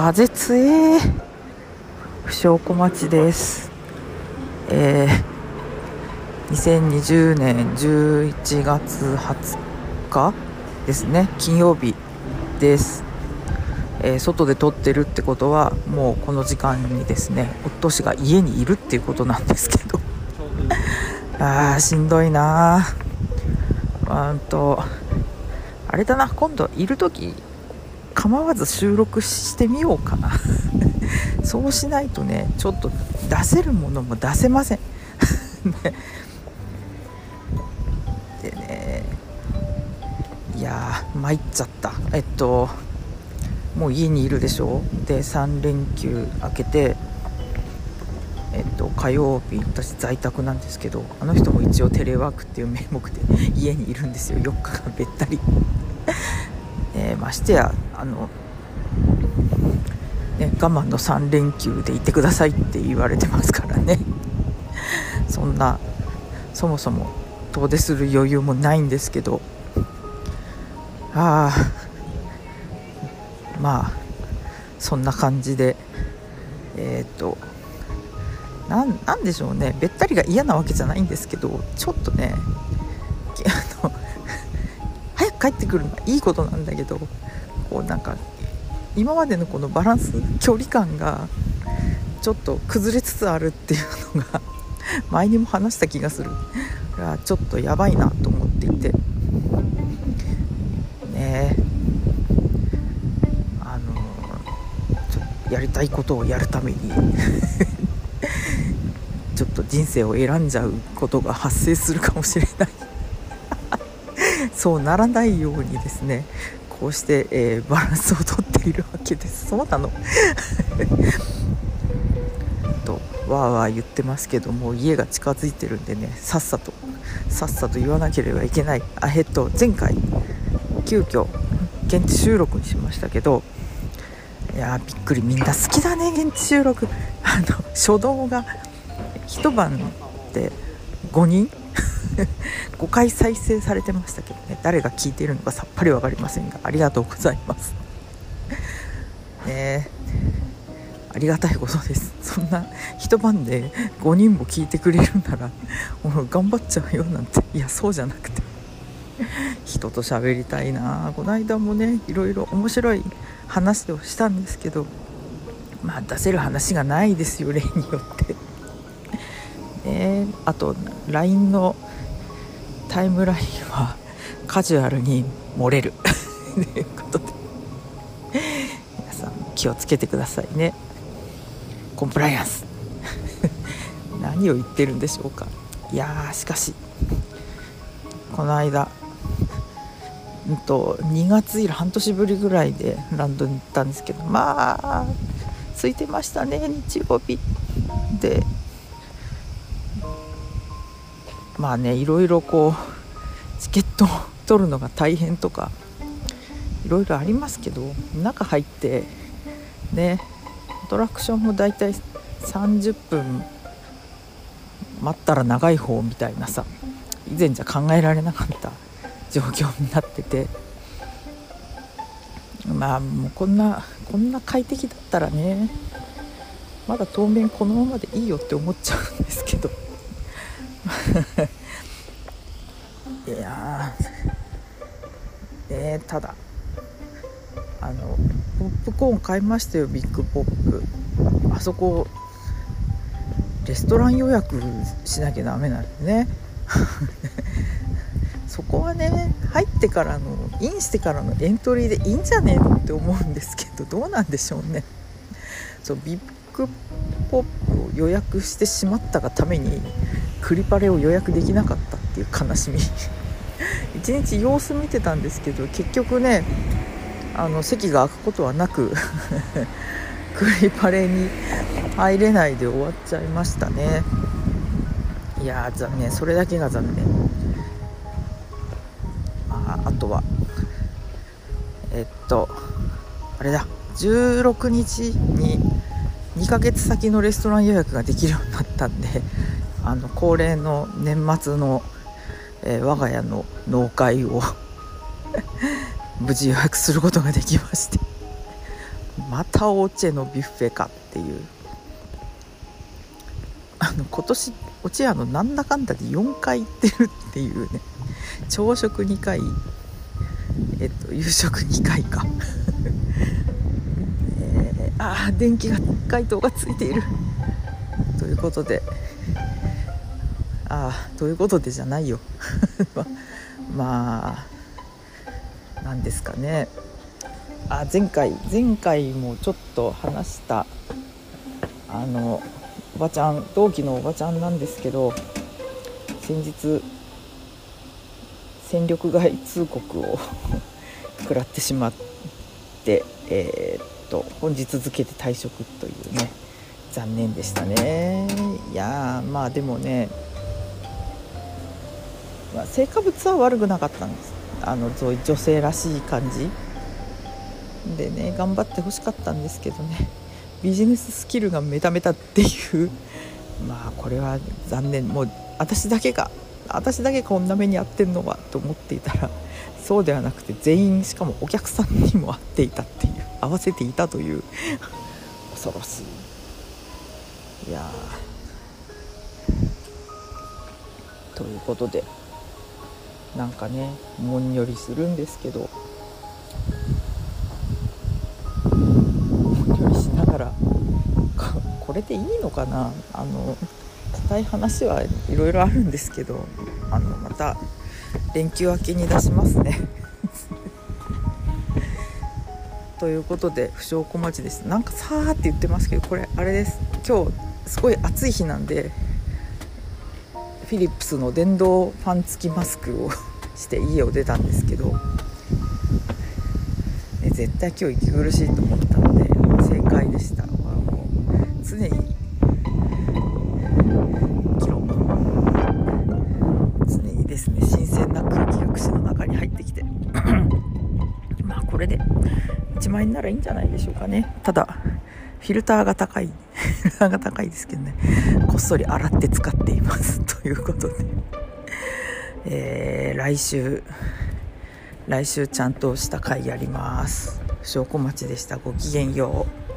風強え不祥小町です。えー、2020年11月20日ですね。金曜日です。えー、外で撮ってるってことはもうこの時間にですね夫氏が家にいるっていうことなんですけど。あーしんどいなうんと。あれだな今度いる時構わず収録してみようかな。そうしないとねちょっと出せるものも出せません。ね でねいや参っちゃった。えっともう家にいるでしょ？で3連休明けてえっと、火曜日私在宅なんですけどあの人も一応テレワークっていう名目で家にいるんですよ。4日間べったり、えー、ましてやあの、ね、我慢の3連休で行ってくださいって言われてますからね。そんなそもそも遠出する余裕もないんですけど。ああまあそんな感じでえっ、となんなんでしょうね。べったりが嫌なわけじゃないんですけどちょっとね早く帰ってくるのはいいことなんだけどこうなんか今までのこのバランス距離感がちょっと崩れつつあるっていうのが 前にも話した気がする。がちょっとやばいなと思っていて。ねあのやりたいことをやるために ちょっと人生を選んじゃうことが発生するかもしれない。そうならないようにですねこうして、えー、バランスをとっているわけです。そうなの。とわーわー言ってますけども家が近づいてるんでねさっさとさっさと言わなければいけない。あえっと前回急遽現地収録にしましたけどいやびっくりみんな好きだね現地収録。あの初動が一晩で5人 5回再生されてましたけどね。誰が聞いているのかさっぱり分かりませんがありがとうございます。ねありがたいことです。そんな一晩で5人も聞いてくれるならもう頑張っちゃうよなんて。いやそうじゃなくて。人と喋りたいな。この間もねいろいろ面白い話をしたんですけどまあ出せる話がないですよ例によって。ねあと LINE のタイムラインはカジュアルに漏れる。ということで。皆さん気をつけてくださいね。コンプライアンス。何を言ってるんでしょうか。いやしかしこの間うんと2月以来半年ぶりぐらいでランドに行ったんですけどまあ空いてましたね日曜日。でまあねいろいろこうチケットを 取るのが大変とかいろいろありますけど中入ってねアトラクションもだいたい30分待ったら長い方みたいなさ以前じゃ考えられなかった状況になっててまあもうこんなこんな快適だったらねまだ当面このままでいいよって思っちゃうんですけど。いやえー、ただあのポップコーン買いましたよビッグポップ。あそこレストラン予約しなきゃダメなんでね。そこはね入ってからのインしてからのエントリーでいいんじゃねえのって思うんですけどどうなんでしょうね。そうビッグポップを予約してしまったがためにクリパレを予約できなかったっていう悲しみ。一日様子見てたんですけど結局ねあの席が空くことはなく クリパレに入れないで終わっちゃいましたね。いや残念。それだけが残念。ああとはえっとあれだ。16日に2ヶ月先のレストラン予約ができるようになったんであの恒例の年末の、えー、我が家の農会を 無事予約することができましてまたオチェのビュッフェかっていう。あの今年お茶屋のなんだかんだで4回行ってるっていうね朝食2回えっと夕食2回か、あ電気が街灯がついている。ということで。ああということでじゃないよ。まあなんですかね。あ前回前回もちょっと話したあのおばちゃん同期のおばちゃんなんですけど先日戦力外通告を 食らってしまってえー、っと本日付で退職というね残念でしたね。いやまあでもね、まあ、成果物は悪くなかったんです。あの女性らしい感じ。でね頑張ってほしかったんですけどね。ビジネススキルがメタメタっていう。まあこれは残念。もう私だけが私だけこんな目に遭ってんのはと思っていたらそうではなくて全員しかもお客さんにも会っていたっていう合わせていたという。恐ろしい。いやということでなんかねもんよりするんですけどこれでいいのかな？あの硬い話はいろいろあるんですけどあのまた連休明けに出しますね。ということで不祥小町です。なんかさーって言ってますけどこれあれです。今日すごい暑い日なんでフィリップスの電動ファン付きマスクを して家を出たんですけど、ね、絶対今日息苦しいと思ったので正解でした。常に万円ならいいんじゃないでしょうかね。ただフィルターが高い。フィルターが高いですけどね。こっそり洗って使っています。ということで、えー、来週。来週ちゃんとした回やります。証拠待ちでした。ごきげんよう。